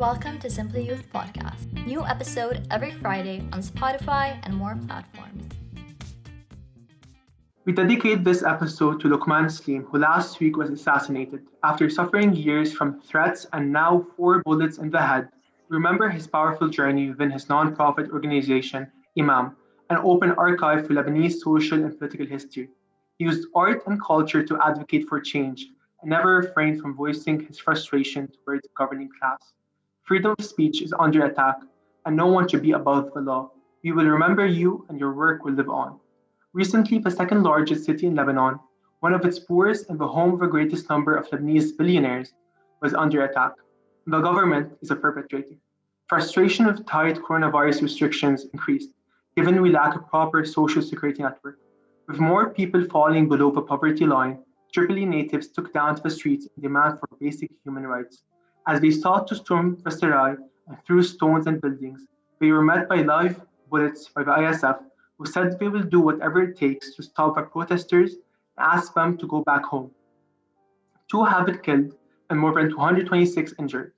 Welcome to Simply Youth Podcast. New episode every Friday on Spotify and more platforms. We dedicate this episode to Lokman Slim, who last week was assassinated. After suffering years from threats and now four bullets in the head, remember his powerful journey within his non-profit organization, UMAM, an open archive for Lebanese social and political history. He used art and culture to advocate for change and never refrained from voicing his frustration towards the governing class. Freedom of speech is under attack, and no one should be above the law. We will remember you, and your work will live on. Recently, the second largest city in Lebanon, one of its poorest and the home of the greatest number of Lebanese billionaires, was under attack. The government is a perpetrator. Frustration with tight coronavirus restrictions increased, given we lack a proper social security network. With more people falling below the poverty line, Tripoli natives took down to the streets in demand for basic human rights. As they sought to storm the Serai and threw stones and buildings, they were met by live bullets by the ISF, who said they will do whatever it takes to stop the protesters and ask them to go back home. Two have been killed and more than 226 injured.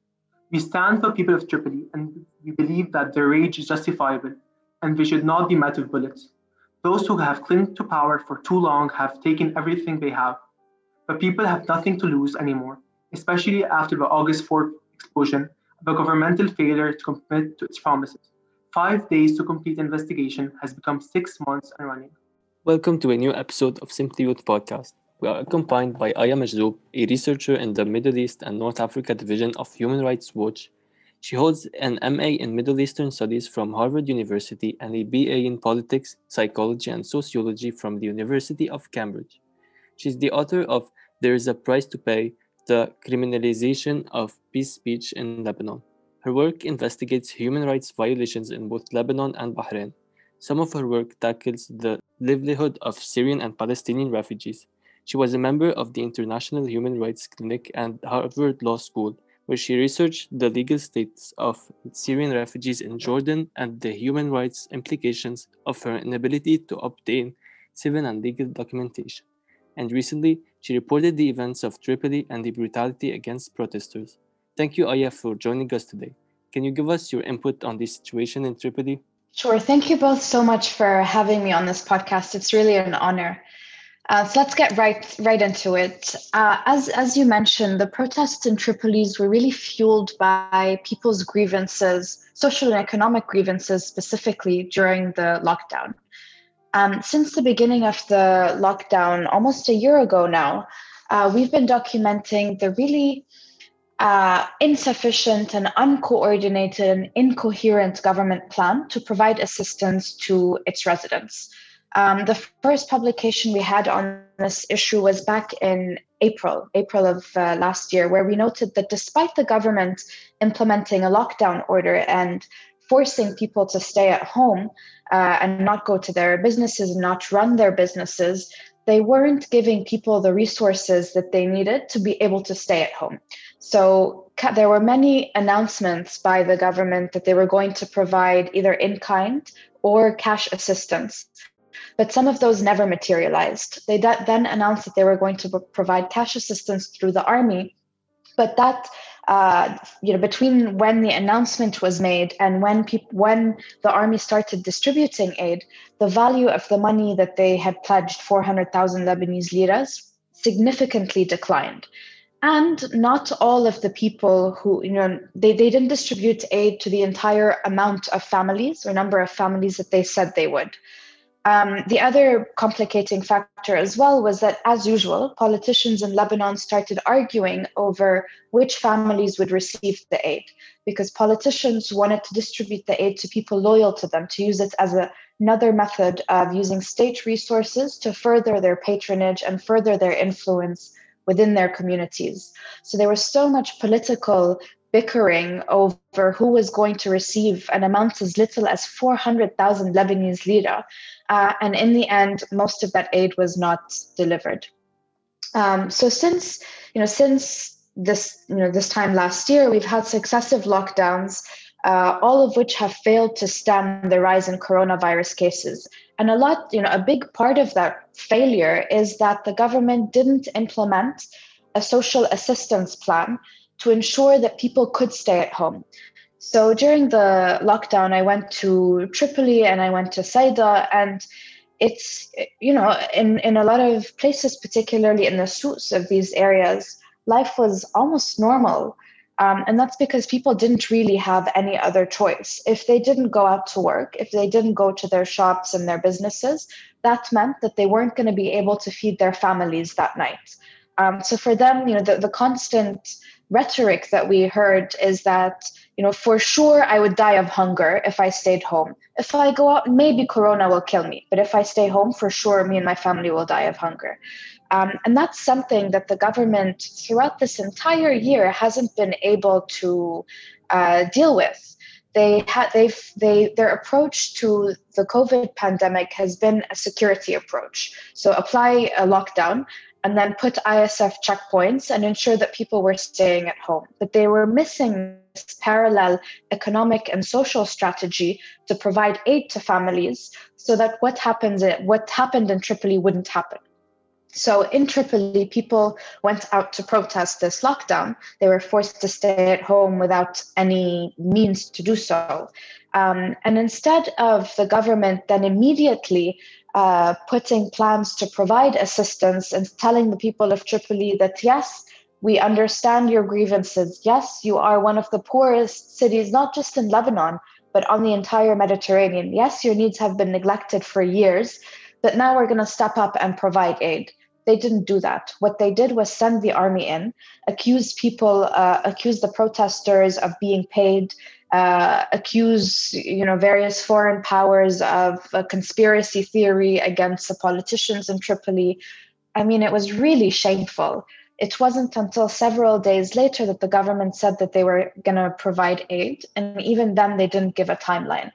We stand for the people of Tripoli and we believe that their rage is justifiable and they should not be met with bullets. Those who have clung to power for too long have taken everything they have. But people have nothing to lose anymore especially after the August 4th explosion of a governmental failure to commit to its promises. Five days to complete investigation has become six months and running. Welcome to a new episode of Simply Youth Podcast. We are accompanied by Aya Majzoub, a researcher in the Middle East and North Africa division of Human Rights Watch. She holds an MA in Middle Eastern Studies from Harvard University and a BA in Politics, Psychology, and Sociology from the University of Cambridge. She's the author of There is a Price to Pay the criminalization of peace speech in Lebanon. Her work investigates human rights violations in both Lebanon and Bahrain. Some of her work tackles the livelihood of Syrian and Palestinian refugees. She was a member of the International Human Rights Clinic and Harvard Law School, where she researched the legal status of Syrian refugees in Jordan and the human rights implications of her inability to obtain civil and legal documentation. And recently, she reported the events of Tripoli and the brutality against protesters. Thank you, Aya, for joining us today. Can you give us your input on the situation in Tripoli? Sure. Thank you both so much for having me on this podcast. It's really an honor. Uh, so let's get right right into it. Uh, as as you mentioned, the protests in Tripoli were really fueled by people's grievances, social and economic grievances, specifically during the lockdown. Um, since the beginning of the lockdown, almost a year ago now, uh, we've been documenting the really uh, insufficient and uncoordinated and incoherent government plan to provide assistance to its residents. Um, the first publication we had on this issue was back in April, April of uh, last year, where we noted that despite the government implementing a lockdown order and forcing people to stay at home uh, and not go to their businesses and not run their businesses, they weren't giving people the resources that they needed to be able to stay at home. So there were many announcements by the government that they were going to provide either in kind or cash assistance. But some of those never materialized. They then announced that they were going to provide cash assistance through the army, but that uh, you know, between when the announcement was made and when people, when the army started distributing aid, the value of the money that they had pledged, 400,000 Lebanese liras, significantly declined. And not all of the people who, you know, they, they didn't distribute aid to the entire amount of families or number of families that they said they would. Um, the other complicating factor as well was that, as usual, politicians in Lebanon started arguing over which families would receive the aid because politicians wanted to distribute the aid to people loyal to them, to use it as a, another method of using state resources to further their patronage and further their influence within their communities. So there was so much political bickering over who was going to receive an amount as little as 400,000 Lebanese lira. Uh, and in the end, most of that aid was not delivered. Um, so since, you know, since this, you know, this time last year, we've had successive lockdowns, uh, all of which have failed to stem the rise in coronavirus cases. And a lot, you know, a big part of that failure is that the government didn't implement a social assistance plan to ensure that people could stay at home. So during the lockdown, I went to Tripoli and I went to Saida, and it's you know in in a lot of places, particularly in the souks of these areas, life was almost normal. Um, and that's because people didn't really have any other choice. If they didn't go out to work, if they didn't go to their shops and their businesses, that meant that they weren't going to be able to feed their families that night. Um, so for them, you know, the, the constant rhetoric that we heard is that, you know, for sure I would die of hunger if I stayed home. If I go out, maybe Corona will kill me, but if I stay home, for sure me and my family will die of hunger. Um, and that's something that the government throughout this entire year hasn't been able to uh, deal with. They had they've they their approach to the COVID pandemic has been a security approach. So apply a lockdown and then put ISF checkpoints and ensure that people were staying at home. But they were missing this parallel economic and social strategy to provide aid to families so that what happens what happened in Tripoli wouldn't happen. So in Tripoli, people went out to protest this lockdown. They were forced to stay at home without any means to do so. Um, and instead of the government then immediately uh, putting plans to provide assistance and telling the people of Tripoli that, yes, we understand your grievances. Yes, you are one of the poorest cities, not just in Lebanon, but on the entire Mediterranean. Yes, your needs have been neglected for years, but now we're going to step up and provide aid. They didn't do that. What they did was send the army in, accuse people, uh, accuse the protesters of being paid, uh, accuse you know various foreign powers of a conspiracy theory against the politicians in Tripoli. I mean, it was really shameful. It wasn't until several days later that the government said that they were going to provide aid, and even then, they didn't give a timeline.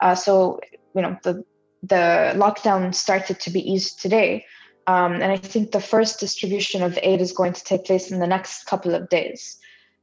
Uh, so, you know, the the lockdown started to be eased today, um, and I think the first distribution of aid is going to take place in the next couple of days.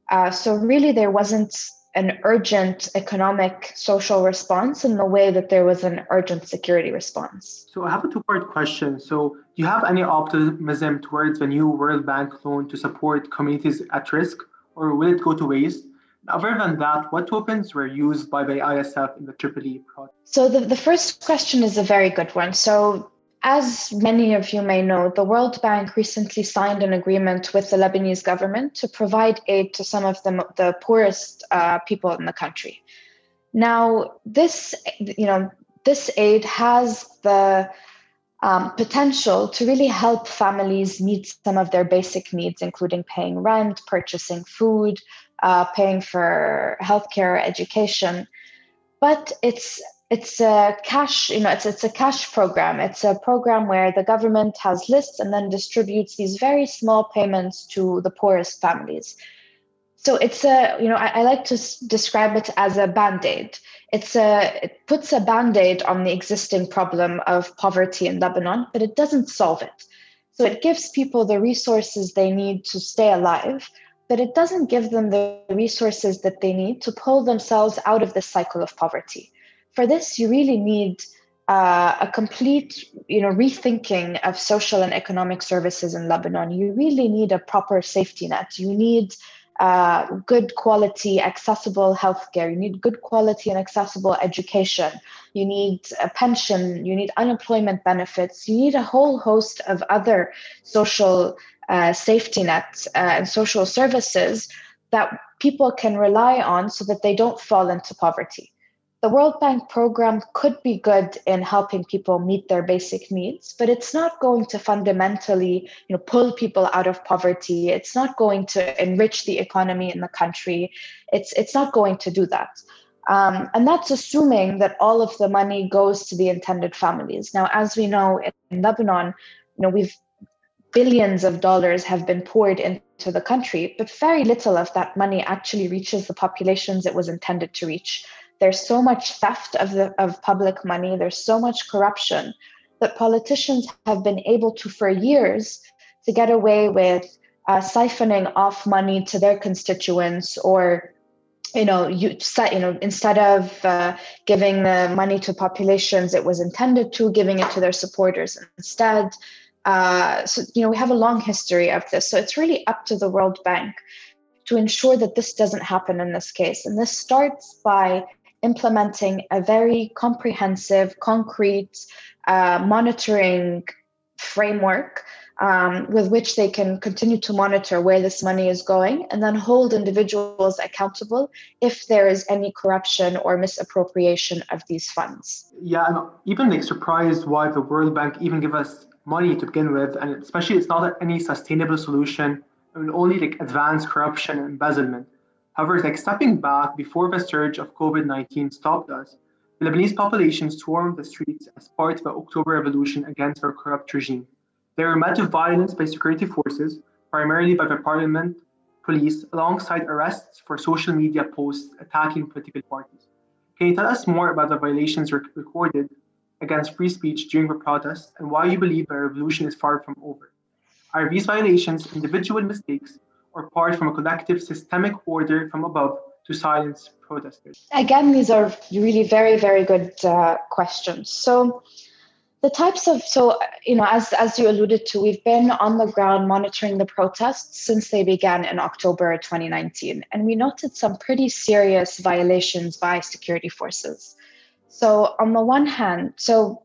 Uh, so, really, there wasn't an urgent economic social response in the way that there was an urgent security response. So, I have a two part question. So, do you have any optimism towards the new World Bank loan to support communities at risk, or will it go to waste? Other than that, what weapons were used by the ISF in the Tripoli project? So, the, the first question is a very good one. So, as many of you may know, the World Bank recently signed an agreement with the Lebanese government to provide aid to some of the, the poorest uh, people in the country. Now, this, you know, this aid has the um, potential to really help families meet some of their basic needs, including paying rent, purchasing food, uh, paying for healthcare, education. But it's it's a cash you know it's, it's a cash program. It's a program where the government has lists and then distributes these very small payments to the poorest families. So it's a you know i, I like to s- describe it as a band-aid. It's a it puts a band-aid on the existing problem of poverty in lebanon but it doesn't solve it. So it gives people the resources they need to stay alive but it doesn't give them the resources that they need to pull themselves out of the cycle of poverty for this, you really need uh, a complete, you know, rethinking of social and economic services in Lebanon. You really need a proper safety net. You need uh, good quality, accessible healthcare. You need good quality and accessible education. You need a pension. You need unemployment benefits. You need a whole host of other social uh, safety nets uh, and social services that people can rely on so that they don't fall into poverty the World Bank program could be good in helping people meet their basic needs, but it's not going to fundamentally, you know, pull people out of poverty. It's not going to enrich the economy in the country. It's it's not going to do that. Um, and that's assuming that all of the money goes to the intended families. Now, as we know in Lebanon, you know, we've billions of dollars have been poured into the country, but very little of that money actually reaches the populations it was intended to reach there's so much theft of the of public money. There's so much corruption that politicians have been able to for years to get away with uh, siphoning off money to their constituents or you know you you know instead of uh, giving the money to populations it was intended to giving it to their supporters instead. Uh, so you know we have a long history of this. So it's really up to the world bank to ensure that this doesn't happen in this case. And this starts by implementing a very comprehensive, concrete uh, monitoring framework um, with which they can continue to monitor where this money is going and then hold individuals accountable if there is any corruption or misappropriation of these funds. Yeah, I'm even like surprised why the World Bank even give us money to begin with, and especially it's not any sustainable solution. It will only like advance corruption and embezzlement. However, like stepping back before the surge of COVID 19 stopped us, the Lebanese population swarmed the streets as part of the October Revolution against their corrupt regime. They were met with violence by security forces, primarily by the parliament police, alongside arrests for social media posts attacking political parties. Can you tell us more about the violations rec- recorded against free speech during the protests and why you believe the revolution is far from over? Are these violations individual mistakes or part from a collective systemic order from above to silence protesters? Again, these are really very, very good uh, questions. So, the types of so you know as as you alluded to we've been on the ground monitoring the protests since they began in october 2019 and we noted some pretty serious violations by security forces so on the one hand so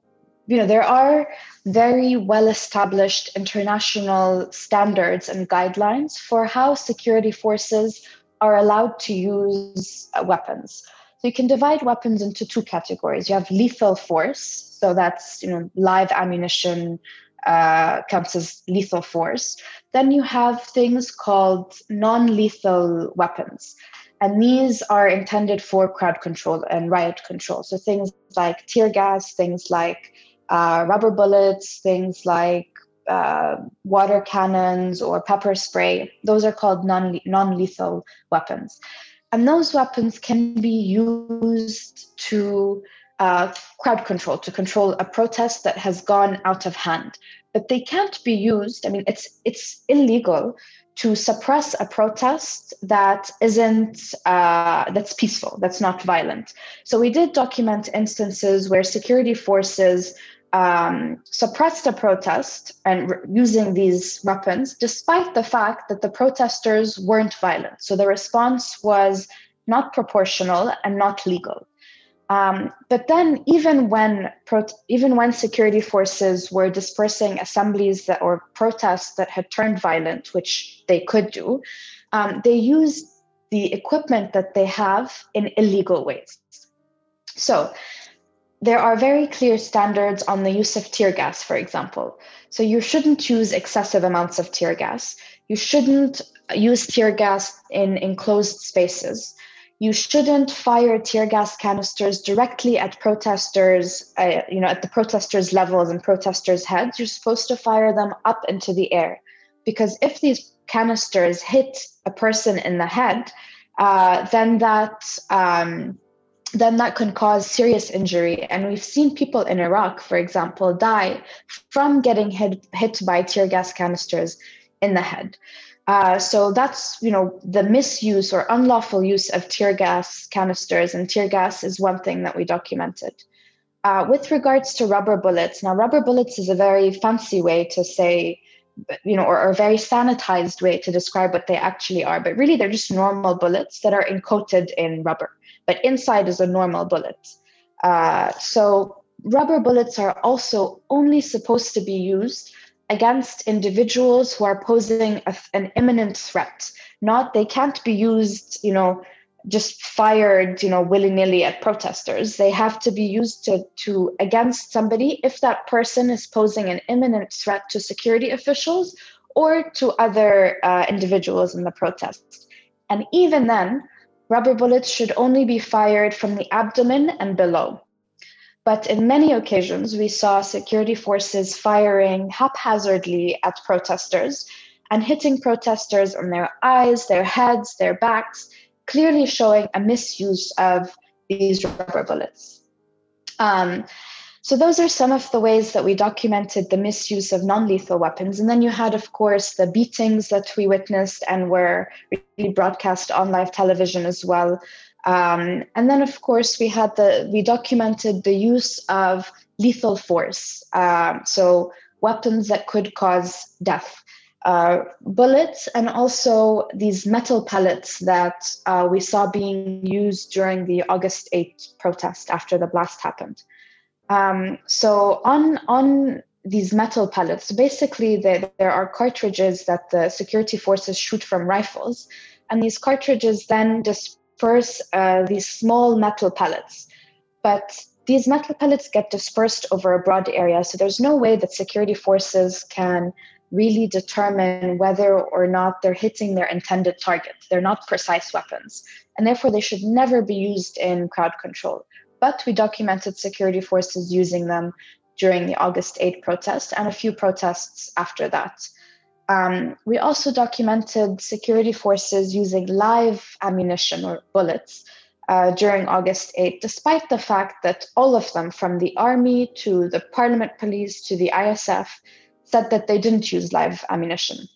you know there are very well established international standards and guidelines for how security forces are allowed to use uh, weapons so you can divide weapons into two categories you have lethal force so that's you know live ammunition uh, counts as lethal force. Then you have things called non-lethal weapons, and these are intended for crowd control and riot control. So things like tear gas, things like uh, rubber bullets, things like uh, water cannons or pepper spray. Those are called non non-lethal weapons, and those weapons can be used to uh, crowd control to control a protest that has gone out of hand. But they can't be used i mean it's it's illegal to suppress a protest that isn't uh, that's peaceful that's not violent. So we did document instances where security forces um, suppressed a protest and re- using these weapons despite the fact that the protesters weren't violent so the response was not proportional and not legal um, but then, even when pro- even when security forces were dispersing assemblies that, or protests that had turned violent, which they could do, um, they used the equipment that they have in illegal ways. So, there are very clear standards on the use of tear gas, for example. So, you shouldn't use excessive amounts of tear gas. You shouldn't use tear gas in enclosed spaces you shouldn't fire tear gas canisters directly at protesters, uh, you know, at the protesters' levels and protesters' heads. You're supposed to fire them up into the air. Because if these canisters hit a person in the head, uh, then that um, then that can cause serious injury. And we've seen people in Iraq, for example, die from getting hit, hit by tear gas canisters in the head. Uh, so that's you know the misuse or unlawful use of tear gas canisters, and tear gas is one thing that we documented. Uh, with regards to rubber bullets, now rubber bullets is a very fancy way to say, you know, or, or a very sanitized way to describe what they actually are. But really, they're just normal bullets that are encoded in rubber, but inside is a normal bullet. Uh, so rubber bullets are also only supposed to be used against individuals who are posing a, an imminent threat. Not they can't be used you know just fired you know willy-nilly at protesters. They have to be used to, to against somebody if that person is posing an imminent threat to security officials or to other uh, individuals in the protest. And even then rubber bullets should only be fired from the abdomen and below but in many occasions, we saw security forces firing haphazardly at protesters and hitting protesters on their eyes, their heads, their backs, clearly showing a misuse of these rubber bullets. Um, so those are some of the ways that we documented the misuse of non-lethal weapons. And then you had, of course, the beatings that we witnessed and were really broadcast on live television as well, um, and then, of course, we had the we documented the use of lethal force, um, so weapons that could cause death. uh, bullets and also these metal pellets that uh, we saw being used during the August 8th protest after the blast happened. Um, so on on these metal pellets, basically there, are cartridges that the security forces shoot from rifles, and these cartridges then disperse uh, these small metal pellets. But these metal pellets get dispersed over a broad area, so there's no way that security forces can really determine whether or not they're hitting their intended target. They're not precise weapons, and therefore they should never be used in crowd control. But we documented security forces using them during the August 8 protest and a few protests after that. Um, we also documented security forces using live ammunition or bullets uh, during August 8, despite the fact that all of them, from the army to the parliament police to the ISF, said that they didn't use live ammunition.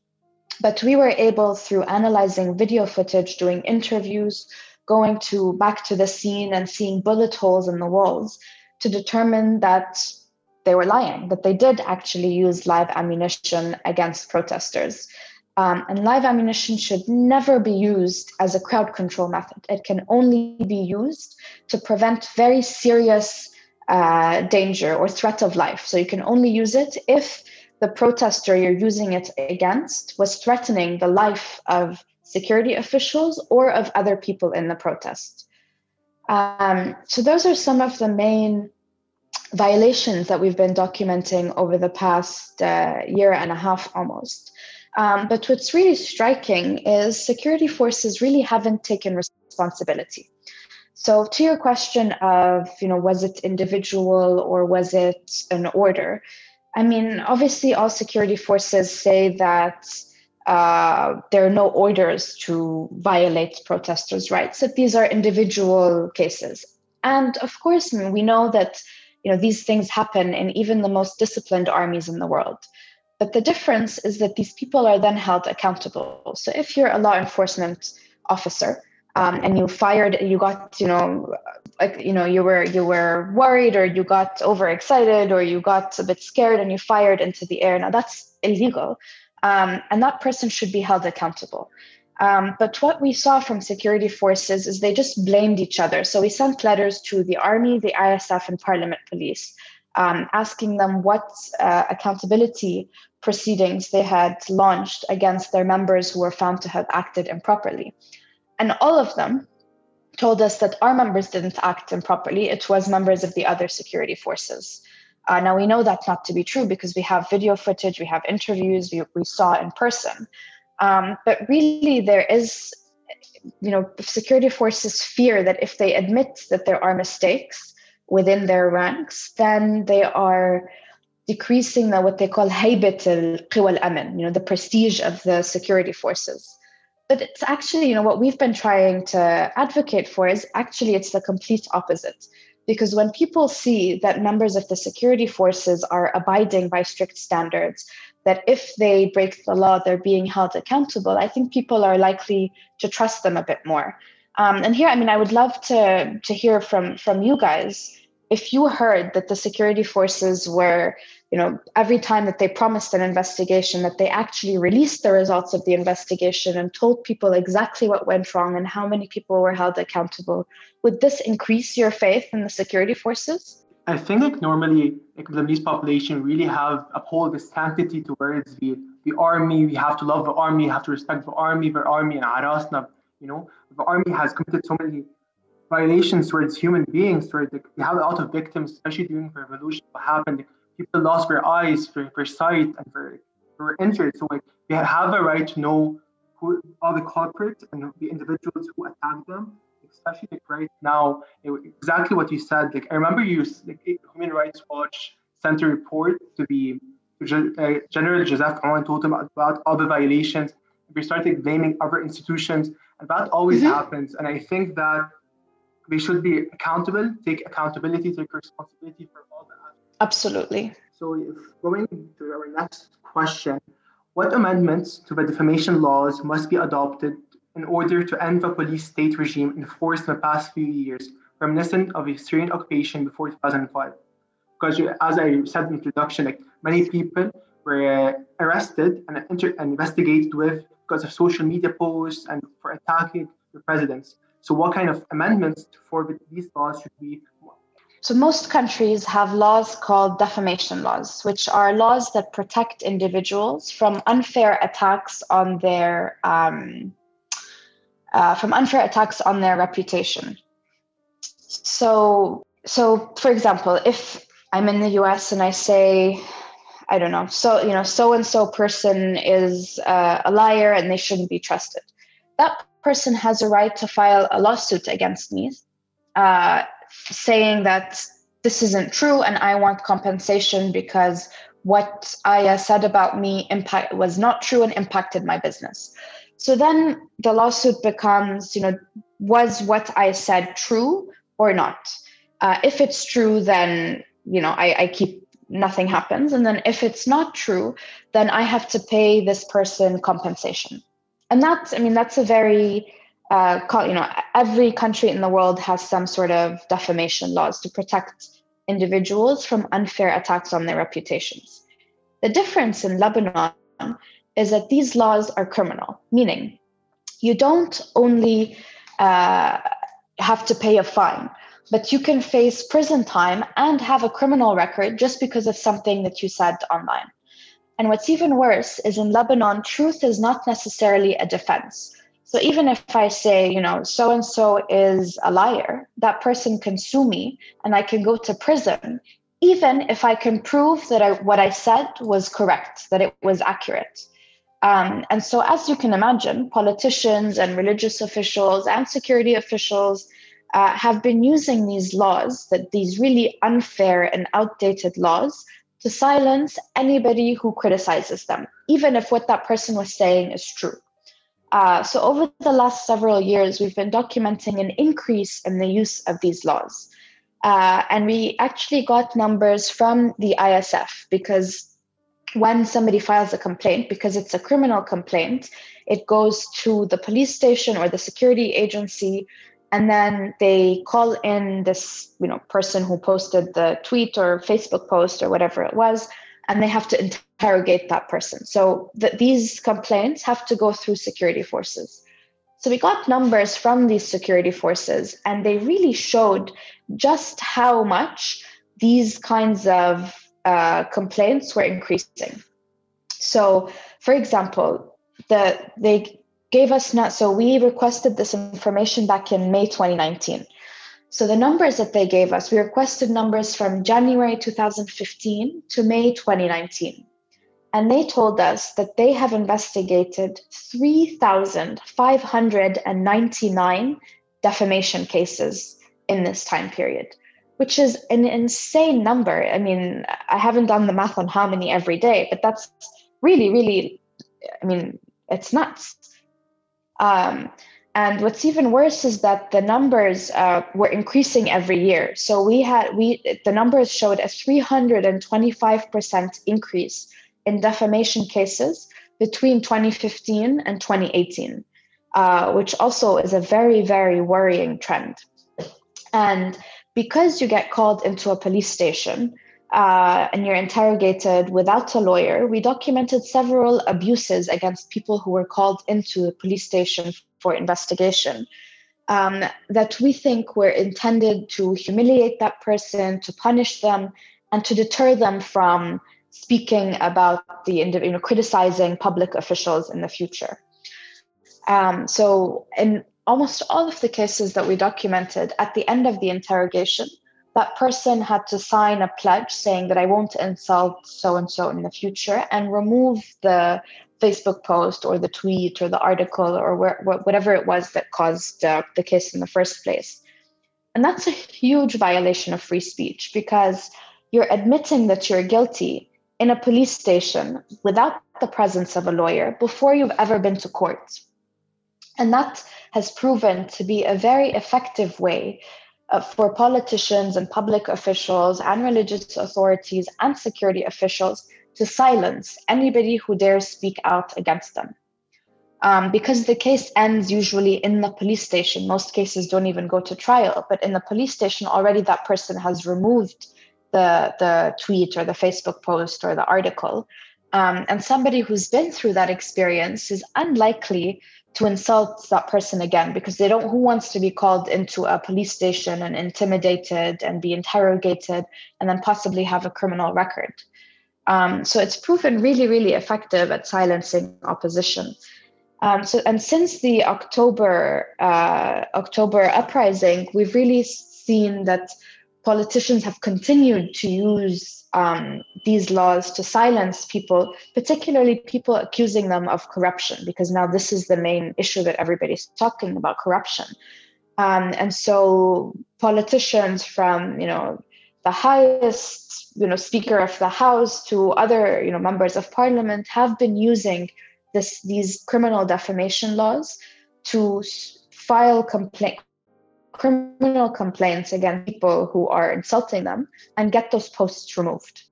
But we were able, through analyzing video footage, doing interviews, going to back to the scene and seeing bullet holes in the walls, to determine that they were lying, that they did actually use live ammunition against protesters. Um, and live ammunition should never be used as a crowd control method. It can only be used to prevent very serious uh, danger or threat of life. So you can only use it if the protester you're using it against was threatening the life of security officials or of other people in the protest. Um, so those are some of the main violations that we've been documenting over the past uh, year and a half almost. Um, but what's really striking is security forces really haven't taken responsibility. So to your question of, you know, was it individual or was it an order? I mean, obviously, all security forces say that uh, there are no orders to violate protesters' rights, that these are individual cases. And of course, we know that you know these things happen in even the most disciplined armies in the world. But the difference is that these people are then held accountable. So if you're a law enforcement officer um, and you fired, you got, you know, like you know, you were you were worried or you got overexcited or you got a bit scared and you fired into the air. Now that's illegal, um, and that person should be held accountable. Um, but what we saw from security forces is they just blamed each other. So we sent letters to the army, the ISF, and Parliament police, um, asking them what uh, accountability proceedings they had launched against their members who were found to have acted improperly. And all of them told us that our members didn't act improperly, it was members of the other security forces. Uh, now we know that's not to be true because we have video footage, we have interviews, we, we saw in person. Um, but really, there is, you know, security forces fear that if they admit that there are mistakes within their ranks, then they are decreasing the, what they call haybit al aman, you know, the prestige of the security forces. But it's actually, you know, what we've been trying to advocate for is actually it's the complete opposite. Because when people see that members of the security forces are abiding by strict standards, that if they break the law, they're being held accountable, I think people are likely to trust them a bit more. Um, and here, I mean, I would love to to hear from from you guys if you heard that the security forces were, you know, every time that they promised an investigation, that they actually released the results of the investigation and told people exactly what went wrong and how many people were held accountable, would this increase your faith in the security forces? I think like normally like the Lebanese population really have uphold the sanctity towards the the army. We have to love the army, have to respect the army, the army and Arasna, you know, the army has committed so many violations towards human beings, towards like, we have a lot of victims, especially during the revolution. What happened? People lost their eyes, their, their sight, and they were injured. So like we have a right to know who are the culprits and the individuals who attacked them especially like right now, exactly what you said. Like I remember you, like Human Rights Watch sent a report to the uh, General Joseph and told him about all the violations. We started blaming other institutions, and that always mm-hmm. happens. And I think that we should be accountable, take accountability, take responsibility for. Absolutely. So, if going to our next question, what amendments to the defamation laws must be adopted in order to end the police state regime enforced in the past few years, reminiscent of a Syrian occupation before 2005. Because as I said in the introduction, like many people were uh, arrested and, inter- and investigated with because of social media posts and for attacking the presidents. So, what kind of amendments to for these laws should we? So, most countries have laws called defamation laws, which are laws that protect individuals from unfair attacks on their um, uh, from unfair attacks on their reputation. So, so for example, if I'm in the U.S. and I say, I don't know, so you know, so and so person is uh, a liar and they shouldn't be trusted. That person has a right to file a lawsuit against me, uh, saying that this isn't true and I want compensation because what Aya said about me impact was not true and impacted my business. So then the lawsuit becomes, you know, was what I said true or not? Uh, if it's true, then you know I, I keep nothing happens, and then if it's not true, then I have to pay this person compensation. And that's, I mean, that's a very uh, you know, every country in the world has some sort of defamation laws to protect individuals from unfair attacks on their reputations. The difference in Lebanon is that these laws are criminal, meaning you don't only uh, have to pay a fine, but you can face prison time and have a criminal record just because of something that you said online. And what's even worse is in Lebanon, truth is not necessarily a defense. So even if I say, you know, so and so is a liar, that person can sue me and I can go to prison, even if I can prove that I, what I said was correct, that it was accurate. Um, and so, as you can imagine, politicians and religious officials and security officials uh, have been using these laws, that these really unfair and outdated laws, to silence anybody who criticizes them, even if what that person was saying is true. Uh, so, over the last several years, we've been documenting an increase in the use of these laws. Uh, and we actually got numbers from the ISF because when somebody files a complaint, because it's a criminal complaint, it goes to the police station or the security agency, and then they call in this you know person who posted the tweet or Facebook post or whatever it was, and they have to interrogate that person. So the, these complaints have to go through security forces. So we got numbers from these security forces, and they really showed just how much these kinds of uh, complaints were increasing. So, for example, the they gave us not so we requested this information back in May 2019. So the numbers that they gave us, we requested numbers from January 2015 to May 2019. And they told us that they have investigated 3,599 defamation cases in this time period which is an insane number. I mean, I haven't done the math on how many every day, but that's really, really, I mean, it's nuts. Um, and what's even worse is that the numbers uh, were increasing every year. So we had we the numbers showed a 325% increase in defamation cases between 2015 and 2018, uh, which also is a very very worrying trend. And because you get called into a police station uh, and you're interrogated without a lawyer, we documented several abuses against people who were called into the police station for investigation um, that we think were intended to humiliate that person, to punish them, and to deter them from speaking about the you know criticizing public officials in the future. Um, so, in almost all of the cases that we documented, at the end of the interrogation, that person had to sign a pledge saying that I won't insult so and so in the future and remove the Facebook post or the tweet or the article or where, whatever it was that caused uh, the case in the first place. And that's a huge violation of free speech because you're admitting that you're guilty in a police station without the presence of a lawyer before you've ever been to court. And that has proven to be a very effective way uh, for politicians and public officials and religious authorities and security officials to silence anybody who dares speak out against them. Um, because the case ends usually in the police station. Most cases don't even go to trial, but in the police station, already that person has removed the, the tweet or the Facebook post or the article. Um, and somebody who's been through that experience is unlikely to insult that person again because they don't who wants to be called into a police station and intimidated and be interrogated and then possibly have a criminal record um, so it's proven really really effective at silencing opposition um, so and since the october uh, october uprising we've really seen that politicians have continued to use um, these laws to silence people, particularly people accusing them of corruption, because now this is the main issue that everybody's talking about corruption. Um, and so politicians from, you know, the highest, you know, speaker of the house to other, you know, members of parliament have been using this these criminal defamation laws to file complaint criminal complaints against people who are insulting them and get those posts removed.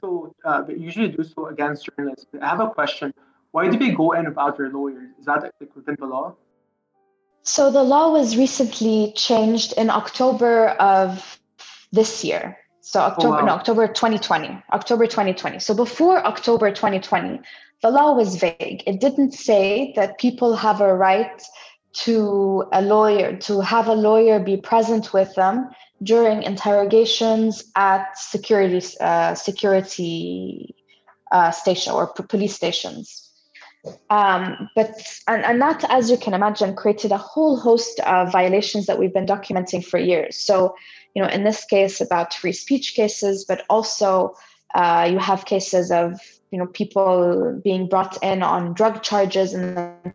So, uh, usually do so against journalists. I have a question. Why do they go in without their lawyers? Is that like within the law? So the law was recently changed in October of this year. So October, oh, wow. no, October 2020, October 2020. So before October 2020, the law was vague. It didn't say that people have a right to a lawyer, to have a lawyer be present with them during interrogations at security uh, security uh, station or police stations. Um, but and, and that, as you can imagine, created a whole host of violations that we've been documenting for years. So, you know, in this case, about free speech cases, but also uh, you have cases of you know people being brought in on drug charges and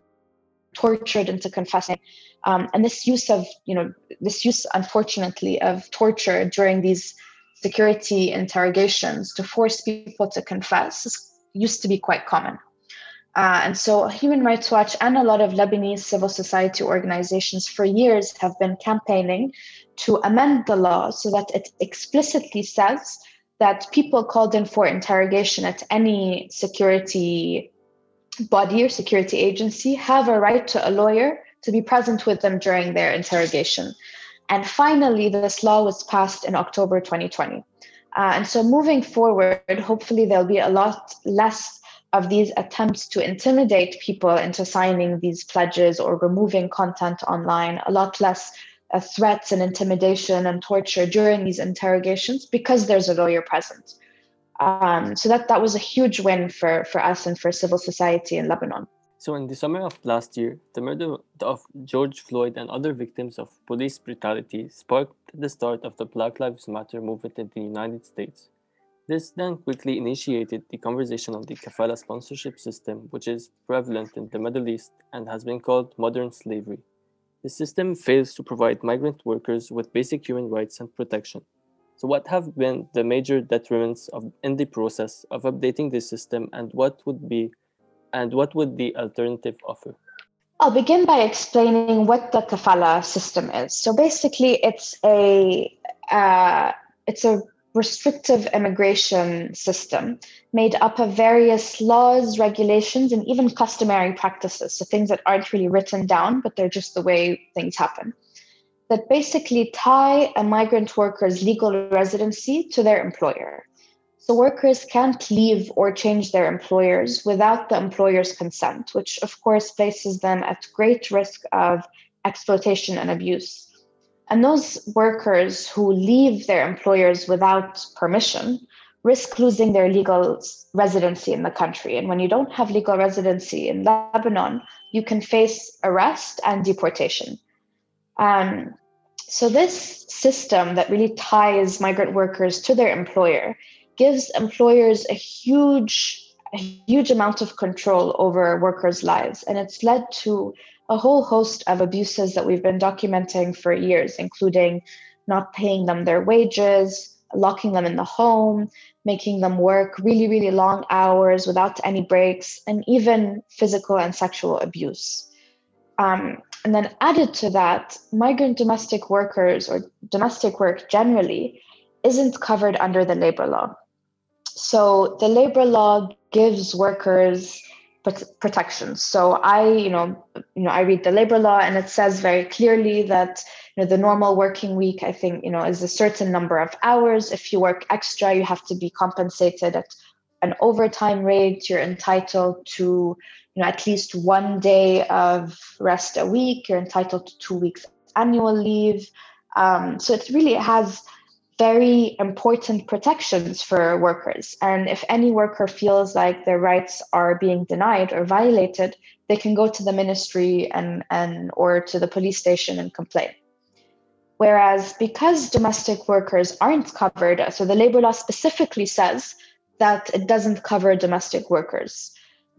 tortured into confessing. Um, and this use of, you know, this use, unfortunately, of torture during these security interrogations to force people to confess used to be quite common. Uh, and so Human Rights Watch and a lot of Lebanese civil society organizations for years have been campaigning to amend the law so that it explicitly says that people called in for interrogation at any security body or security agency have a right to a lawyer to be present with them during their interrogation. And finally, this law was passed in October 2020. Uh, and so moving forward, hopefully, there'll be a lot less of these attempts to intimidate people into signing these pledges or removing content online, a lot less uh, threats and intimidation and torture during these interrogations because there's a lawyer present. Um, so that that was a huge win for for us and for civil society in Lebanon. So in the summer of last year, the murder of George Floyd and other victims of police brutality sparked the start of the Black Lives Matter movement in the United States. This then quickly initiated the conversation on the kafala sponsorship system, which is prevalent in the Middle East and has been called modern slavery. The system fails to provide migrant workers with basic human rights and protection. So what have been the major detriments of, in the process of updating the system and what would be and what would the alternative offer? I'll begin by explaining what the kafala system is. So basically it's a uh, it's a restrictive immigration system made up of various laws, regulations, and even customary practices. So things that aren't really written down, but they're just the way things happen that basically tie a migrant worker's legal residency to their employer. So workers can't leave or change their employers without the employer's consent, which of course places them at great risk of exploitation and abuse. And those workers who leave their employers without permission risk losing their legal residency in the country. And when you don't have legal residency in Lebanon, you can face arrest and deportation. Um, so, this system that really ties migrant workers to their employer gives employers a huge, a huge amount of control over workers' lives. And it's led to a whole host of abuses that we've been documenting for years, including not paying them their wages, locking them in the home, making them work really, really long hours without any breaks, and even physical and sexual abuse. Um, and then added to that, migrant domestic workers or domestic work generally isn't covered under the labor law. So the labor law gives workers protections. So I, you know, you know, I read the labor law and it says very clearly that you know the normal working week, I think, you know, is a certain number of hours. If you work extra, you have to be compensated at an overtime rate. You're entitled to you know at least one day of rest a week. You're entitled to two weeks annual leave. Um, so it really has very important protections for workers. And if any worker feels like their rights are being denied or violated, they can go to the ministry and, and or to the police station and complain. Whereas because domestic workers aren't covered, so the labor law specifically says that it doesn't cover domestic workers.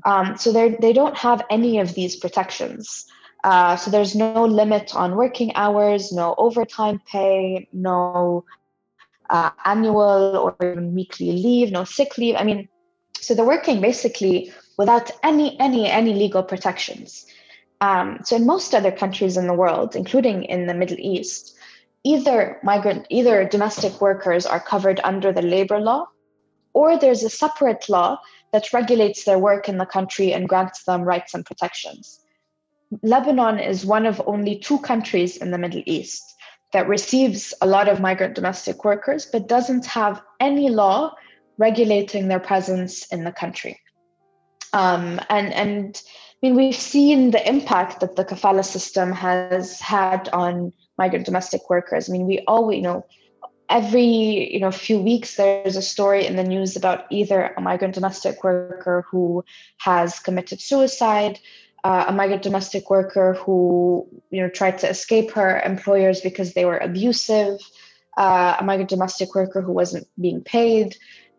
Um, so they don't have any of these protections. Uh, so there's no limit on working hours, no overtime pay, no uh, annual or even weekly leave, no sick leave. I mean, so they're working basically without any any any legal protections. Um, so in most other countries in the world, including in the Middle East, either migrant, either domestic workers are covered under the labor law, or there's a separate law that regulates their work in the country and grants them rights and protections. Lebanon is one of only two countries in the Middle East that receives a lot of migrant domestic workers, but doesn't have any law regulating their presence in the country. Um, and, and I mean, we've seen the impact that the kafala system has had on migrant domestic workers. I mean, we all you know every you know few weeks there's a story in the news about either a migrant domestic worker who has committed suicide uh, a migrant domestic worker who you know tried to escape her employers because they were abusive, uh, a migrant domestic worker who wasn't being paid.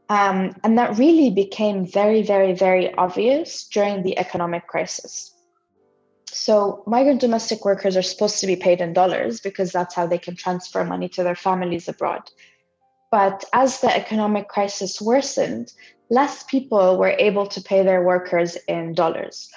Um, and that really became very, very, very obvious during the economic crisis. So, migrant domestic workers are supposed to be paid in dollars because that's how they can transfer money to their families abroad. But as the economic crisis worsened, less people were able to pay their workers in dollars.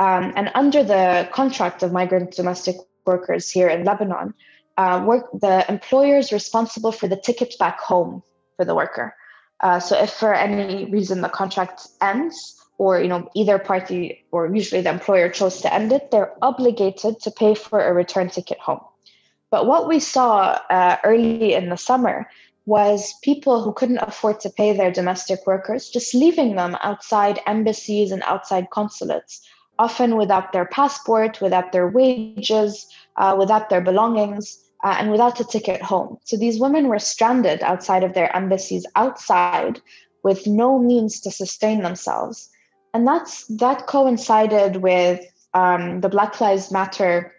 Um, and under the contract of migrant domestic workers here in Lebanon, uh, work, the employer is responsible for the ticket back home for the worker. Uh, so if for any reason the contract ends, or you know either party or usually the employer chose to end it, they're obligated to pay for a return ticket home. But what we saw uh, early in the summer was people who couldn't afford to pay their domestic workers just leaving them outside embassies and outside consulates often without their passport, without their wages, uh, without their belongings, uh, and without a ticket home. So these women were stranded outside of their embassies, outside, with no means to sustain themselves. And that's that coincided with um, the Black Lives Matter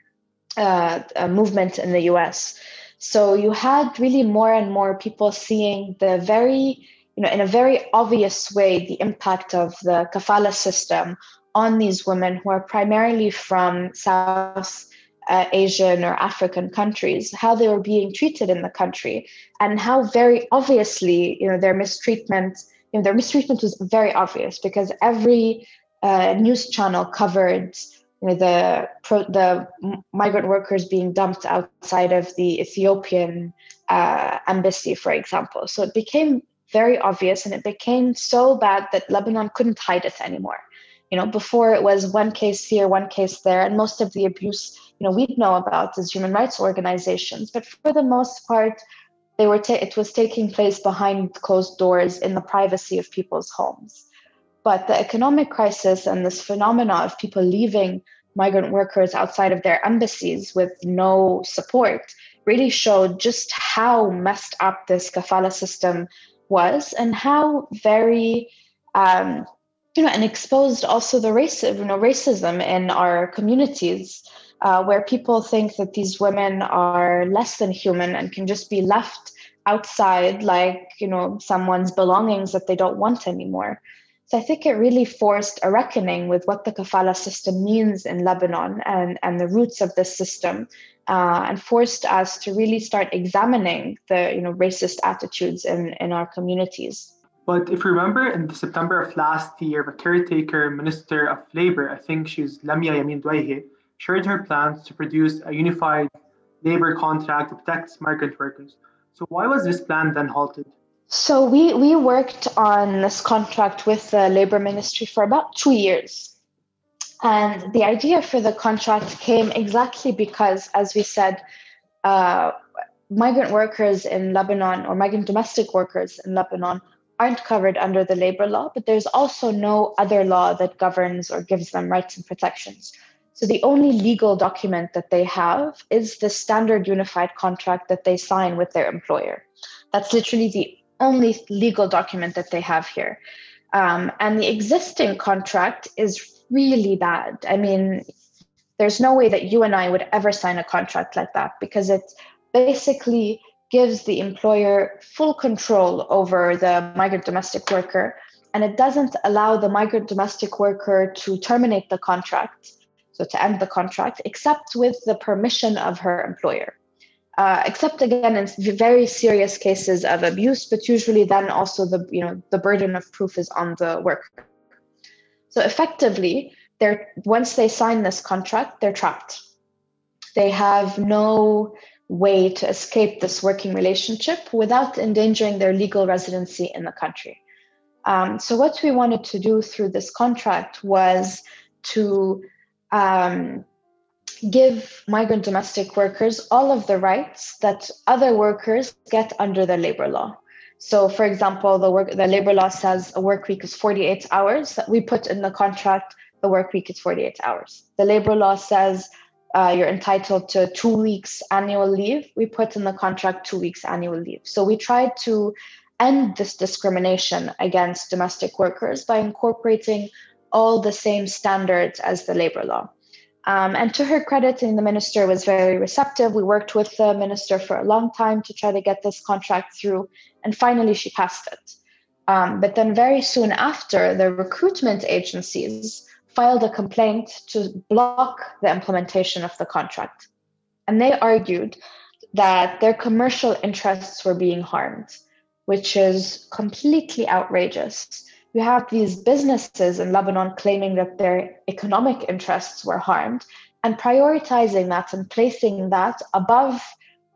uh, uh movement in the U.S. So you had really more and more people seeing the very you know, in a very obvious way, the impact of the kafala system on these women who are primarily from South uh, Asian or African countries, how they were being treated in the country, and how very obviously, you know, their mistreatment, you know, their mistreatment was very obvious because every uh, news channel covered, you know, the pro, the migrant workers being dumped outside of the Ethiopian uh, embassy, for example. So it became very obvious, and it became so bad that Lebanon couldn't hide it anymore you know before it was one case here one case there and most of the abuse you know we'd know about is human rights organizations but for the most part they were ta- it was taking place behind closed doors in the privacy of people's homes. But the economic crisis and this phenomena of people leaving migrant workers outside of their embassies with no support really showed just how messed up this kafala system was and how very um, you know, and exposed also the racism, you know, racism in our communities, uh, where people think that these women are less than human and can just be left outside like you know someone's belongings that they don't want anymore. So I think it really forced a reckoning with what the kafala system means in Lebanon and, and the roots of this system, uh, and forced us to really start examining the you know racist attitudes in, in our communities. But if you remember, in September of last year, the caretaker Minister of Labour, I think she's Lamia Yamin Douaihi, shared her plans to produce a unified labor contract to protect migrant workers. So why was this plan then halted? So we, we worked on this contract with the Labour Ministry for about two years. And the idea for the contract came exactly because, as we said, uh, migrant workers in Lebanon or migrant domestic workers in Lebanon aren't covered under the labor law, but there's also no other law that governs or gives them rights and protections. So the only legal document that they have is the standard unified contract that they sign with their employer. That's literally the only legal document that they have here. Um, and the existing contract is really bad. I mean, there's no way that you and I would ever sign a contract like that because it basically gives the employer full control over the migrant domestic worker and it doesn't allow the migrant domestic worker to terminate the contract so to end the contract except with the permission of her employer. Uh, except again in very serious cases of abuse but usually then also the you know the burden of proof is on the worker. So effectively they're once they sign this contract they're trapped. They have no way to escape this working relationship without endangering their legal residency in the country. Um, so, what we wanted to do through this contract was to um, give migrant domestic workers all of the rights that other workers get under the labor law. So, for example, the work the labor law says a work week is 48 hours. We put in the contract the work week is 48 hours. The labor law says uh, you're entitled to two weeks annual leave. We put in the contract two weeks annual leave. So we tried to end this discrimination against domestic workers by incorporating all the same standards as the labor law. Um, and to her credit, the minister was very receptive. We worked with the minister for a long time to try to get this contract through, and finally she passed it. Um, but then, very soon after, the recruitment agencies filed a complaint to block the implementation of the contract. And they argued that their commercial interests were being harmed, which is completely outrageous. You have these businesses in Lebanon claiming that their economic interests were harmed and prioritizing that and placing that above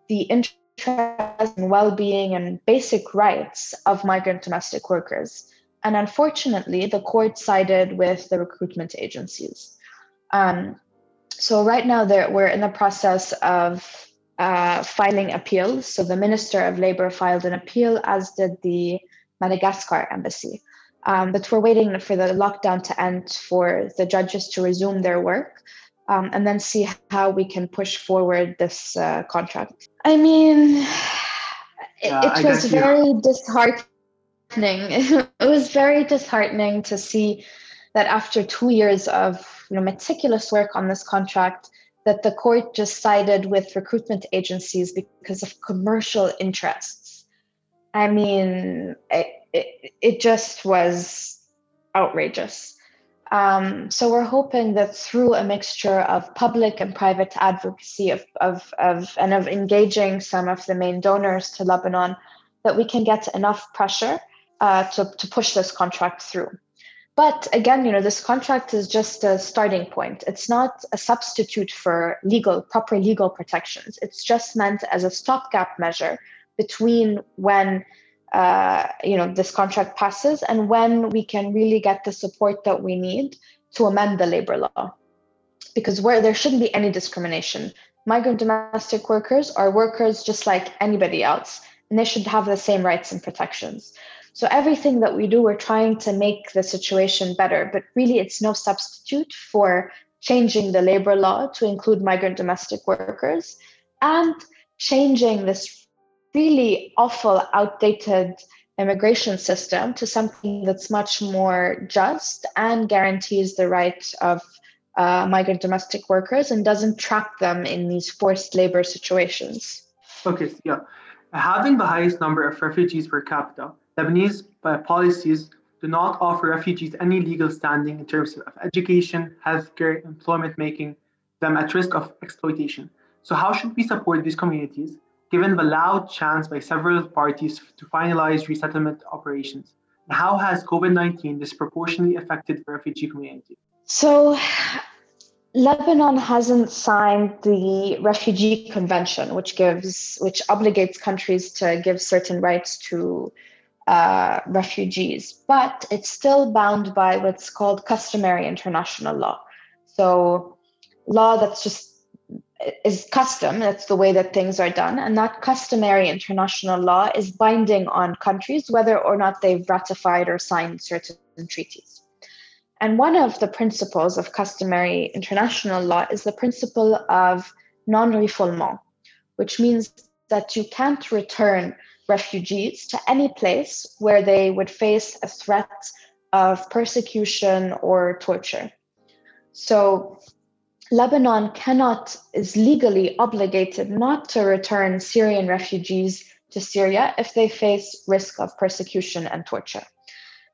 the interests and well being and basic rights of migrant domestic workers. And unfortunately, the court sided with the recruitment agencies. Um, so right now, we're in the process of uh, filing appeals. So the Minister of Labor filed an appeal, as did the Madagascar embassy. Um, but we're waiting for the lockdown to end for the judges to resume their work um, and then see how we can push forward this uh, contract. I mean, it, uh, it was very disheartening it was very disheartening to see that after two years of you know, meticulous work on this contract, that the court just sided with recruitment agencies because of commercial interests. I mean, it, it, just was outrageous. Um, so we're hoping that through a mixture of public and private advocacy of, of, of and of engaging some of the main donors to Lebanon, that we can get enough pressure uh, to, to push this contract through. But again, you know, this contract is just a starting point. It's not a substitute for legal, proper legal protections. It's just meant as a stopgap measure between when uh, you know this contract passes and when we can really get the support that we need to amend the labor law. Because where there shouldn't be any discrimination. Migrant domestic workers are workers just like anybody else, and they should have the same rights and protections. So everything that we do, we're trying to make the situation better, but really it's no substitute for changing the labor law to include migrant domestic workers and changing this really awful, outdated immigration system to something that's much more just and guarantees the right of uh, migrant domestic workers and doesn't trap them in these forced labor situations. Okay, yeah. Having the highest number of refugees per capita Lebanese policies do not offer refugees any legal standing in terms of education, healthcare, employment, making them at risk of exploitation. So, how should we support these communities, given the loud chance by several parties to finalize resettlement operations? And how has COVID 19 disproportionately affected the refugee community? So, Lebanon hasn't signed the Refugee Convention, which gives, which obligates countries to give certain rights to uh, refugees, but it's still bound by what's called customary international law. So, law that's just is custom. That's the way that things are done. And that customary international law is binding on countries, whether or not they've ratified or signed certain treaties. And one of the principles of customary international law is the principle of non refoulement, which means that you can't return refugees to any place where they would face a threat of persecution or torture. So Lebanon cannot, is legally obligated not to return Syrian refugees to Syria if they face risk of persecution and torture.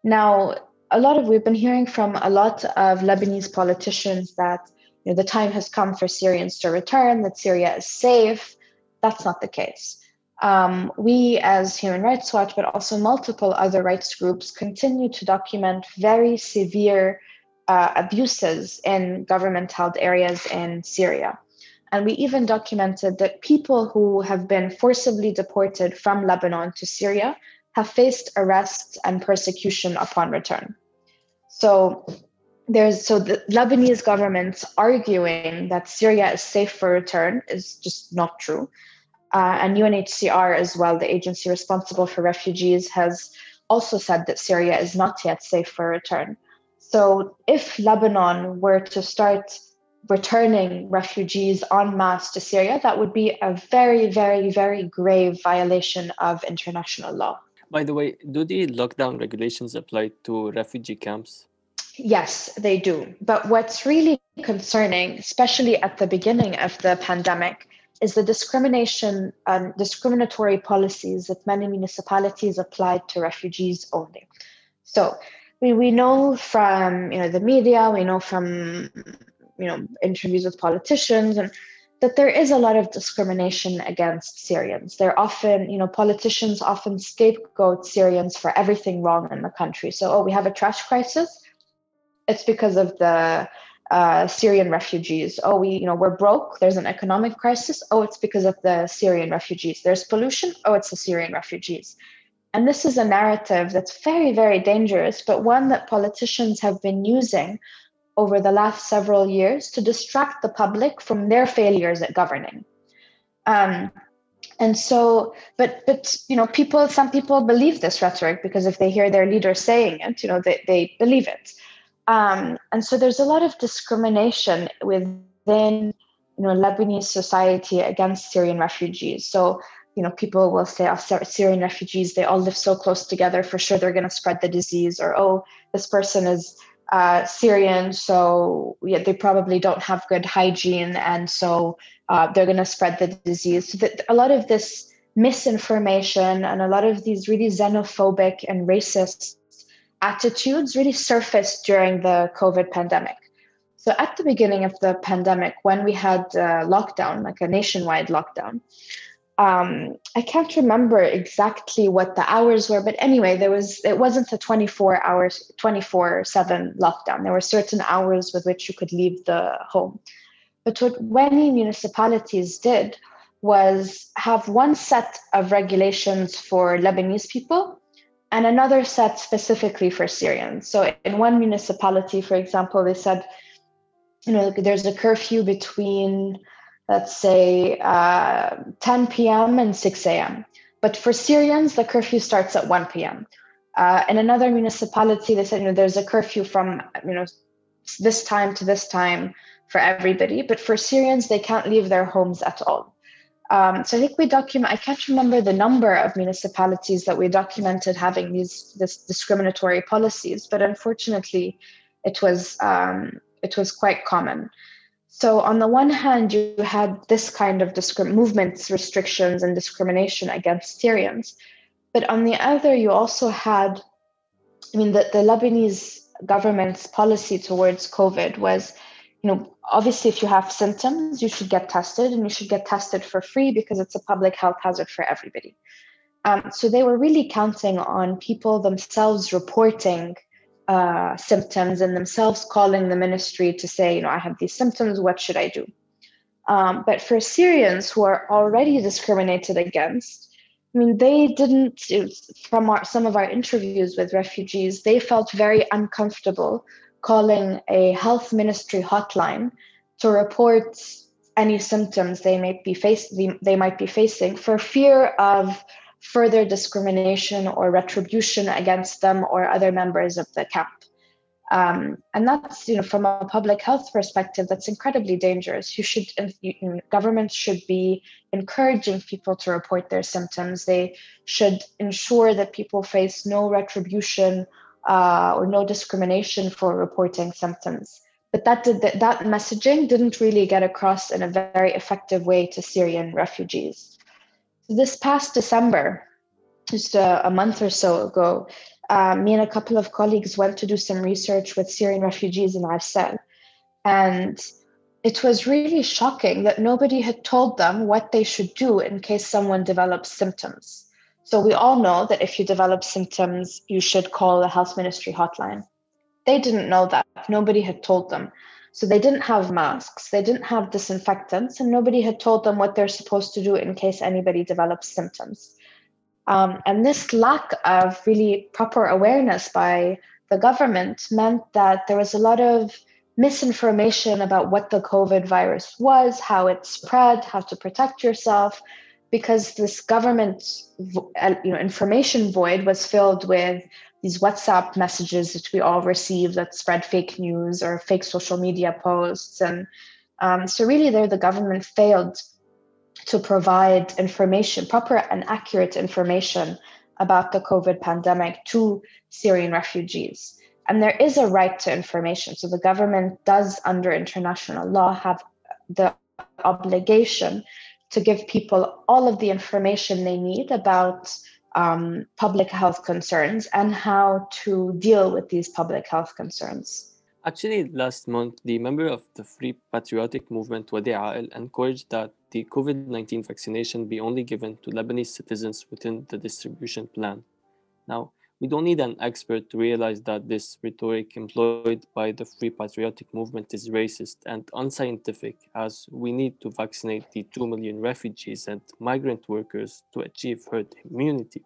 Now, a lot of we've been hearing from a lot of Lebanese politicians that you know, the time has come for Syrians to return, that Syria is safe. That's not the case. Um, we, as Human Rights Watch, but also multiple other rights groups, continue to document very severe uh, abuses in government held areas in Syria. And we even documented that people who have been forcibly deported from Lebanon to Syria have faced arrest and persecution upon return. So there's so the Lebanese government's arguing that Syria is safe for return is just not true. Uh, and UNHCR, as well, the agency responsible for refugees, has also said that Syria is not yet safe for return. So, if Lebanon were to start returning refugees en masse to Syria, that would be a very, very, very grave violation of international law. By the way, do the lockdown regulations apply to refugee camps? Yes, they do. But what's really concerning, especially at the beginning of the pandemic, is the discrimination and discriminatory policies that many municipalities applied to refugees only. So we, we know from you know the media, we know from you know interviews with politicians and that there is a lot of discrimination against Syrians. They're often, you know, politicians often scapegoat Syrians for everything wrong in the country. So, oh, we have a trash crisis. It's because of the uh, Syrian refugees. Oh, we, you know, we're broke. There's an economic crisis. Oh, it's because of the Syrian refugees. There's pollution. Oh, it's the Syrian refugees. And this is a narrative that's very, very dangerous, but one that politicians have been using over the last several years to distract the public from their failures at governing. Um, and so, but but you know, people, some people believe this rhetoric because if they hear their leader saying it, you know, they, they believe it. Um, and so there's a lot of discrimination within you know Lebanese society against Syrian refugees. So you know, people will say, oh, Syrian refugees, they all live so close together, for sure they're going to spread the disease, or oh, this person is uh, Syrian, so yeah, they probably don't have good hygiene, and so uh, they're going to spread the disease. So that a lot of this misinformation and a lot of these really xenophobic and racist attitudes really surfaced during the COVID pandemic. So at the beginning of the pandemic, when we had lockdown, like a nationwide lockdown, um, I can't remember exactly what the hours were, but anyway, there was it wasn't a 24 hours, 24 seven lockdown. There were certain hours with which you could leave the home. But what many municipalities did was have one set of regulations for Lebanese people and another set specifically for Syrians. So in one municipality, for example, they said, you know, there's a curfew between let's say uh, 10 p.m. and 6 a.m. But for Syrians, the curfew starts at 1 p.m. Uh, in another municipality, they said, you know, there's a curfew from, you know, this time to this time for everybody. But for Syrians, they can't leave their homes at all. Um, so I think we document. I can't remember the number of municipalities that we documented having these this discriminatory policies, but unfortunately, it was um, it was quite common. So on the one hand, you had this kind of movements restrictions and discrimination against Syrians, but on the other, you also had, I mean, the, the Lebanese government's policy towards COVID was, you know, obviously if you have symptoms, you should get tested, and you should get tested for free because it's a public health hazard for everybody. Um, so they were really counting on people themselves reporting uh, symptoms and themselves calling the ministry to say, you know, I have these symptoms, what should I do? Um, but for Syrians who are already discriminated against, I mean, they didn't, from our, some of our interviews with refugees, they felt very uncomfortable calling a health ministry hotline to report any symptoms they might be face they might be facing for fear of further discrimination or retribution against them or other members of the camp. Um, and that's, you know, from a public health perspective, that's incredibly dangerous. You should, you, governments should be encouraging people to report their symptoms. They should ensure that people face no retribution uh, or no discrimination for reporting symptoms. But that did that, that messaging didn't really get across in a very effective way to Syrian refugees this past December, just a, a month or so ago, uh, me and a couple of colleagues went to do some research with Syrian refugees in Arsal. And it was really shocking that nobody had told them what they should do in case someone develops symptoms. So we all know that if you develop symptoms, you should call the health ministry hotline. They didn't know that. Nobody had told them. So they didn't have masks, they didn't have disinfectants, and nobody had told them what they're supposed to do in case anybody develops symptoms. Um, and this lack of really proper awareness by the government meant that there was a lot of misinformation about what the COVID virus was, how it spread, how to protect yourself, because this government uh, you know, information void was filled with these WhatsApp messages that we all receive that spread fake news or fake social media posts. And um, so, really, there the government failed to provide information, proper and accurate information about the COVID pandemic to Syrian refugees. And there is a right to information. So, the government does, under international law, have the obligation to give people all of the information they need about um, public health concerns and how to deal with these public health concerns. Actually, last month, the member of the Free Patriotic Movement, Wadi Ael, encouraged that the COVID 19 vaccination be only given to Lebanese citizens within the distribution plan. Now, we don't need an expert to realize that this rhetoric employed by the Free Patriotic Movement is racist and unscientific, as we need to vaccinate the 2 million refugees and migrant workers to achieve herd immunity.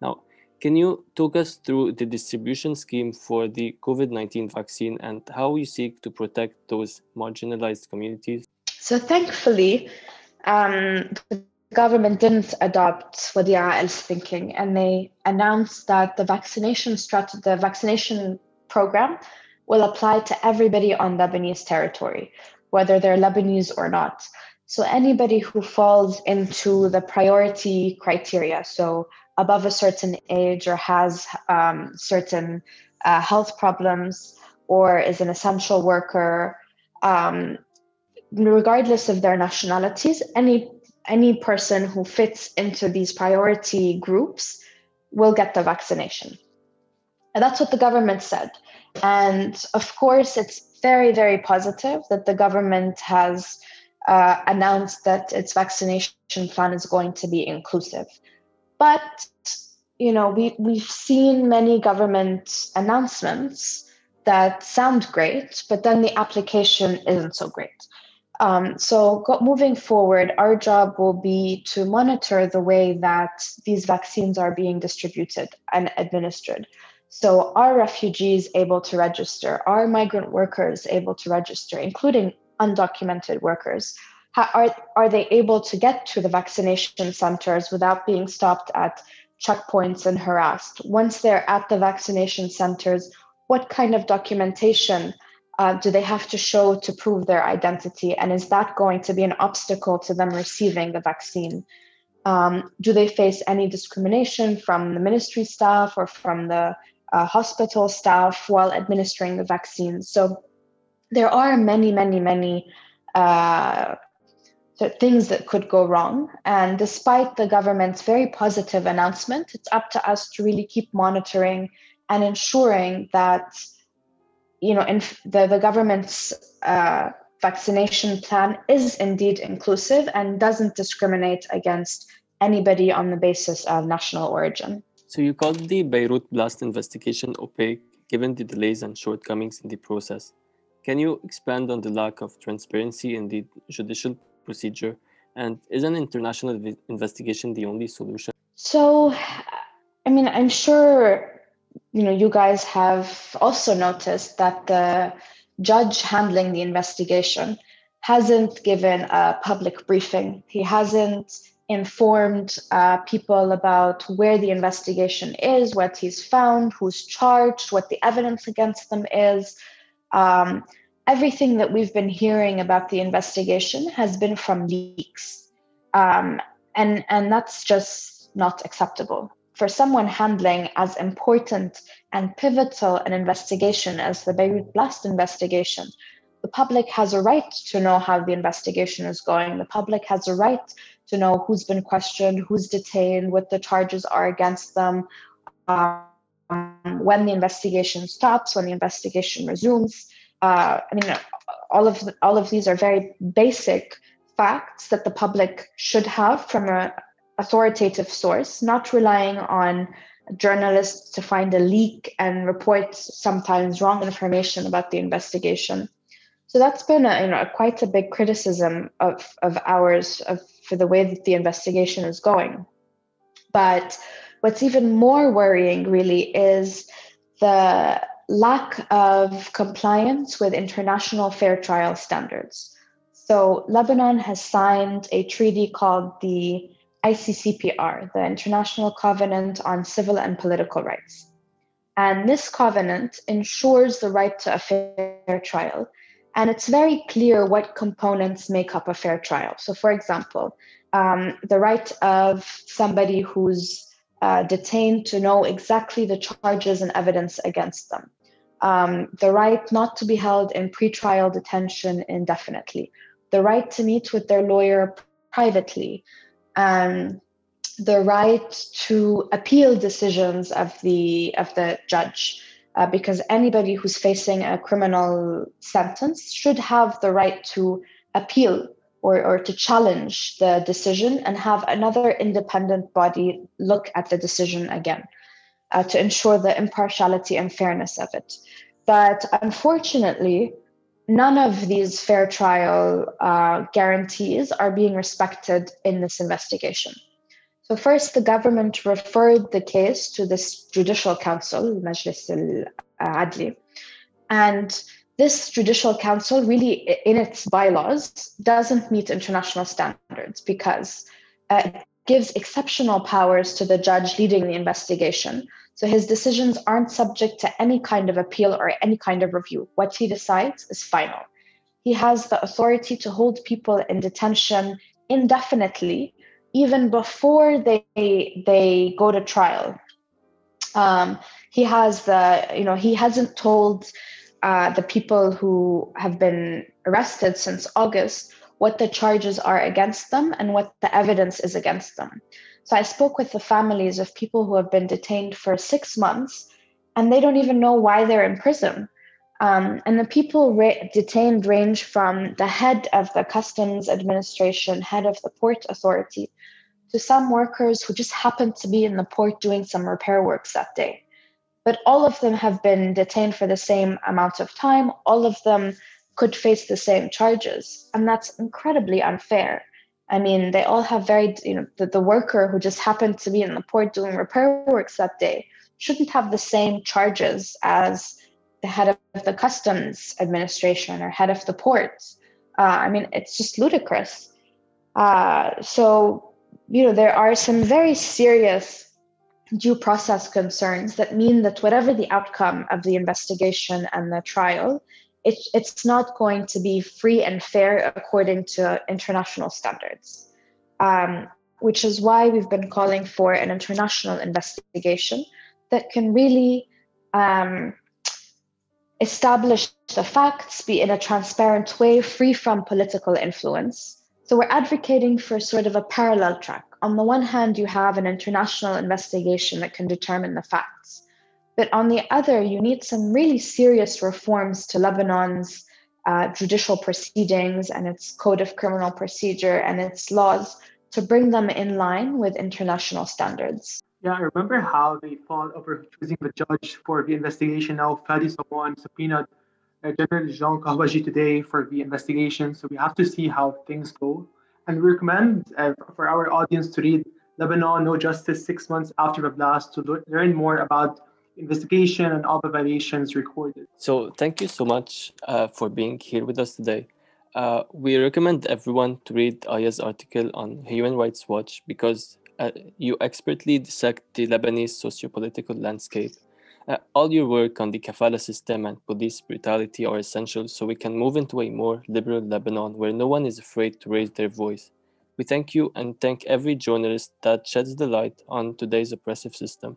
Now, can you talk us through the distribution scheme for the COVID 19 vaccine and how you seek to protect those marginalized communities? So, thankfully, um, government didn't adopt what Wadi Ael's thinking, and they announced that the vaccination strategy, the vaccination program, will apply to everybody on Lebanese territory, whether they're Lebanese or not. So anybody who falls into the priority criteria, so above a certain age or has um, certain uh, health problems or is an essential worker, um, regardless of their nationalities, any any person who fits into these priority groups will get the vaccination. And that's what the government said. And of course, it's very, very positive that the government has uh, announced that its vaccination plan is going to be inclusive. But you know, we, we've seen many government announcements that sound great, but then the application isn't so great. Um, so, go, moving forward, our job will be to monitor the way that these vaccines are being distributed and administered. So, are refugees able to register? Are migrant workers able to register, including undocumented workers? How, are, are they able to get to the vaccination centers without being stopped at checkpoints and harassed? Once they're at the vaccination centers, what kind of documentation uh, do they have to show to prove their identity? And is that going to be an obstacle to them receiving the vaccine? Um, do they face any discrimination from the ministry staff or from the uh, hospital staff while administering the vaccine? So there are many, many, many uh, things that could go wrong. And despite the government's very positive announcement, it's up to us to really keep monitoring and ensuring that you know, in the, the government's uh, vaccination plan is indeed inclusive and doesn't discriminate against anybody on the basis of national origin. So you called the Beirut blast investigation opaque given the delays and shortcomings in the process. Can you expand on the lack of transparency in the judicial procedure? And is an international investigation the only solution? So, I mean, I'm sure you know, you guys have also noticed that the judge handling the investigation hasn't given a public briefing. He hasn't informed uh, people about where the investigation is, what he's found, who's charged, what the evidence against them is. Um, everything that we've been hearing about the investigation has been from leaks. Um, and, and that's just not acceptable. For someone handling as important and pivotal an investigation as the Beirut Blast investigation, the public has a right to know how the investigation is going. The public has a right to know who's been questioned, who's detained, what the charges are against them, um, when the investigation stops, when the investigation resumes. Uh, I mean, all of the, all of these are very basic facts that the public should have from an authoritative source, not relying on journalists to find a leak and report sometimes wrong information about the investigation. So that's been a, you know quite a big criticism of of ours of for the way that the investigation is going. But what's even more worrying really is the lack of compliance with international fair trial standards. So Lebanon has signed a treaty called the ICCPR, the International Covenant on Civil and Political Rights. And this covenant ensures the right to a fair trial and it's very clear what components make up a fair trial. So, for example, um, the right of somebody who's uh, detained to know exactly the charges and evidence against them, um, the right not to be held in pretrial detention indefinitely, the right to meet with their lawyer privately, um, the right to appeal decisions of the of the judge uh, because anybody who's facing a criminal sentence should have the right to appeal or, or to challenge the decision and have another independent body look at the decision again uh, to ensure the impartiality and fairness of it. But unfortunately, none of these fair trial uh, guarantees are being respected in this investigation. So first, the government referred the case to this judicial council, Majlis al-Adli, and this judicial council really in its bylaws doesn't meet international standards because uh, it gives exceptional powers to the judge leading the investigation so his decisions aren't subject to any kind of appeal or any kind of review what he decides is final he has the authority to hold people in detention indefinitely even before they they go to trial. Um, he has the you know he hasn't told uh, the people who have been arrested since August what the charges are against them and what the evidence is against them. So I spoke with the families of people who have been detained for six months and they don't even know why they're in prison. Um, and the people detained range from the head of the customs administration, head of the port authority, to some workers who just happened to be in the port doing some repair works that day. But all of them have been detained for the same amount of time. All of them could face the same charges. And that's incredibly unfair. I mean, they all have very, you know, the, the worker who just happened to be in the port doing repair works that day shouldn't have the same charges as the head of the customs administration or head of the port. Uh, I mean, it's just ludicrous. Uh, so you know, there are some very serious due process concerns that mean that whatever the outcome of the investigation and the trial, it, it's not going to be free and fair according to international standards. Um, which is why we've been calling for an international investigation that can really um, establish the facts, be in a transparent way, free from political influence, so we're advocating for sort of a parallel track. On the one hand, you have an international investigation that can determine the facts. But on the other, you need some really serious reforms to Lebanon's uh, judicial proceedings and its code of criminal procedure and its laws to bring them in line with international standards. Yeah, I remember how they fought over choosing the judge for the investigation. Now, Fadi Sawwan subpoenaed uh, General Jean Kahwaji today for the investigation. So we have to see how things go. And we recommend uh, for our audience to read Lebanon No Justice Six Months After the Blast to learn more about investigation and the violations recorded. So thank you so much uh, for being here with us today. Uh, we recommend everyone to read Aya's article on Human Rights Watch because uh, you expertly dissect the Lebanese socio-political landscape. Uh, all your work on the kafala system and police brutality are essential so we can move into a more liberal Lebanon where no one is afraid to raise their voice. We thank you and thank every journalist that sheds the light on today's oppressive system.